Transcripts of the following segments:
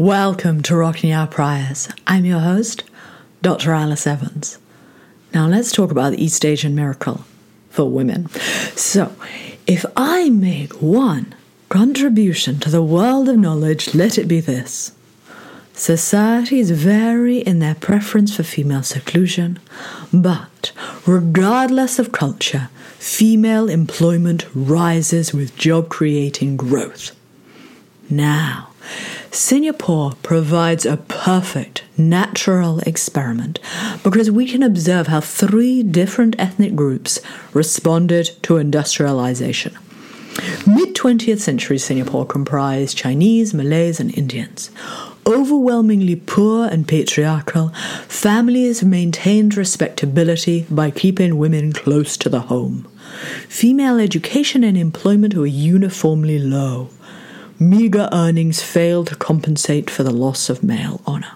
Welcome to Rocking Our Priors. I'm your host, Dr. Alice Evans. Now let's talk about the East Asian miracle for women. So, if I make one contribution to the world of knowledge, let it be this. Societies vary in their preference for female seclusion, but regardless of culture, female employment rises with job creating growth. Now, Singapore provides a perfect natural experiment because we can observe how three different ethnic groups responded to industrialization. Mid 20th century Singapore comprised Chinese, Malays, and Indians. Overwhelmingly poor and patriarchal, families maintained respectability by keeping women close to the home. Female education and employment were uniformly low meager earnings failed to compensate for the loss of male honor.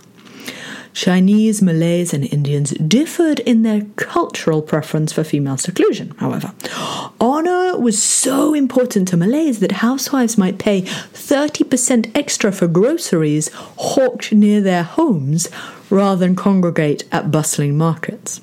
Chinese, Malays, and Indians differed in their cultural preference for female seclusion, however. Honor was so important to Malays that housewives might pay 30% extra for groceries hawked near their homes rather than congregate at bustling markets.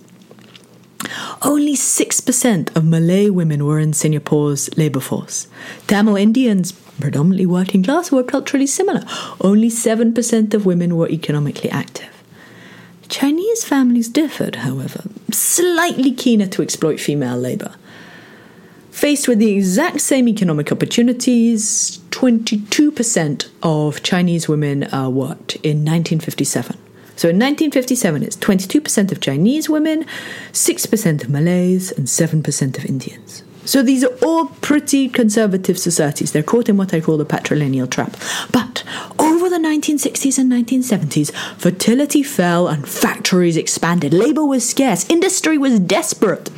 Only 6% of Malay women were in Singapore's labour force. Tamil Indians predominantly working class, were culturally similar. Only 7% of women were economically active. Chinese families differed, however, slightly keener to exploit female labour. Faced with the exact same economic opportunities, 22% of Chinese women uh, worked in 1957. So in 1957, it's 22% of Chinese women, 6% of Malays, and 7% of Indians. So these are all pretty conservative societies. They're caught in what I call the patrilineal trap. But over the 1960s and 1970s, fertility fell and factories expanded. Labor was scarce. Industry was desperate.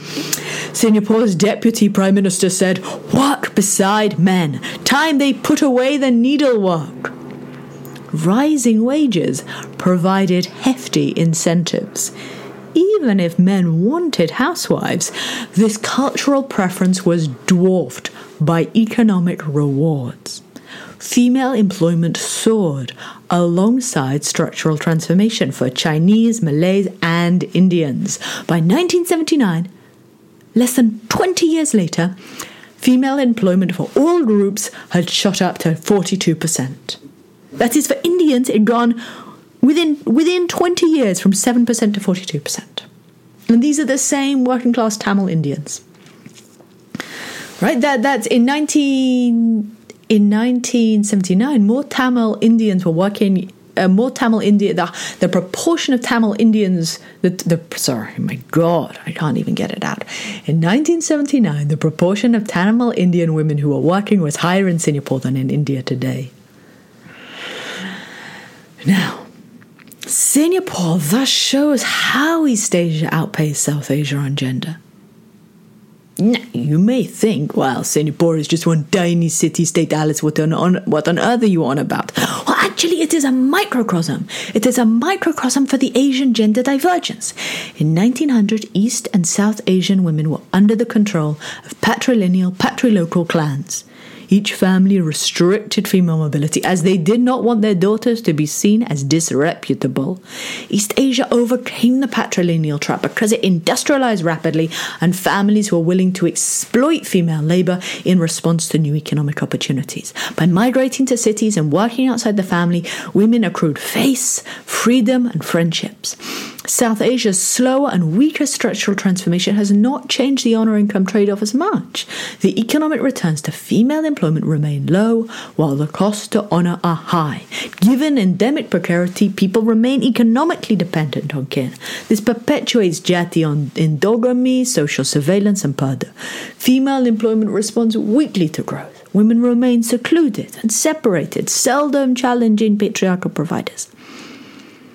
Singapore's deputy prime minister said, Work beside men. Time they put away the needlework. Rising wages provided hefty incentives even if men wanted housewives, this cultural preference was dwarfed by economic rewards. Female employment soared alongside structural transformation for Chinese, Malays, and Indians. By 1979, less than 20 years later, female employment for all groups had shot up to 42%. That is, for Indians, it had gone within within 20 years from 7% to 42%. And these are the same working class Tamil Indians. Right? That that's in 19 in 1979 more Tamil Indians were working uh, more Tamil Indian the, the proportion of Tamil Indians the, the sorry my god I can't even get it out in 1979 the proportion of Tamil Indian women who were working was higher in Singapore than in India today now Singapore thus shows how East Asia outpaced South Asia on gender. Now, you may think, well, Singapore is just one tiny city state, Alice, what on, on, what on earth are you on about? Well, actually, it is a microcosm. It is a microcosm for the Asian gender divergence. In 1900, East and South Asian women were under the control of patrilineal, patrilocal clans. Each family restricted female mobility as they did not want their daughters to be seen as disreputable. East Asia overcame the patrilineal trap because it industrialized rapidly and families were willing to exploit female labor in response to new economic opportunities. By migrating to cities and working outside the family, women accrued face, freedom, and friendships. South Asia's slower and weaker structural transformation has not changed the honor income trade off as much. The economic returns to female employment remain low, while the costs to honor are high. Given endemic precarity, people remain economically dependent on kin. This perpetuates jati on endogamy, social surveillance, and purdah. Female employment responds weakly to growth. Women remain secluded and separated, seldom challenging patriarchal providers.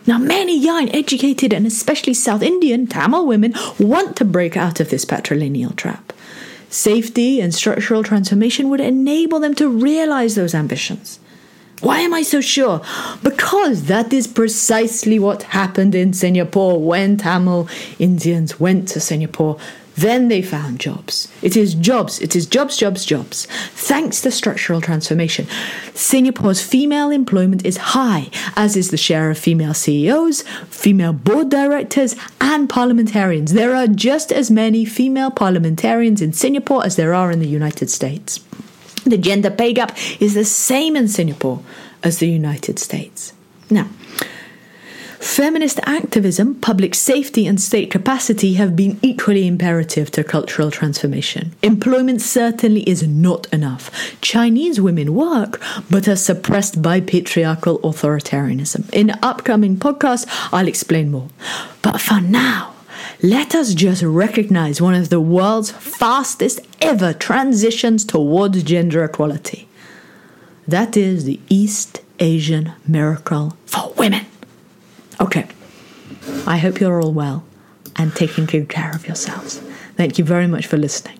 Now, many young, educated, and especially South Indian Tamil women want to break out of this patrilineal trap. Safety and structural transformation would enable them to realize those ambitions. Why am I so sure? Because that is precisely what happened in Singapore when Tamil Indians went to Singapore. Then they found jobs. It is jobs, it is jobs, jobs, jobs. Thanks to structural transformation, Singapore's female employment is high, as is the share of female CEOs, female board directors, and parliamentarians. There are just as many female parliamentarians in Singapore as there are in the United States. The gender pay gap is the same in Singapore as the United States. Now, Feminist activism, public safety, and state capacity have been equally imperative to cultural transformation. Employment certainly is not enough. Chinese women work, but are suppressed by patriarchal authoritarianism. In upcoming podcasts, I'll explain more. But for now, let us just recognize one of the world's fastest ever transitions towards gender equality. That is the East Asian miracle for women. Okay. I hope you're all well and taking good care of yourselves. Thank you very much for listening.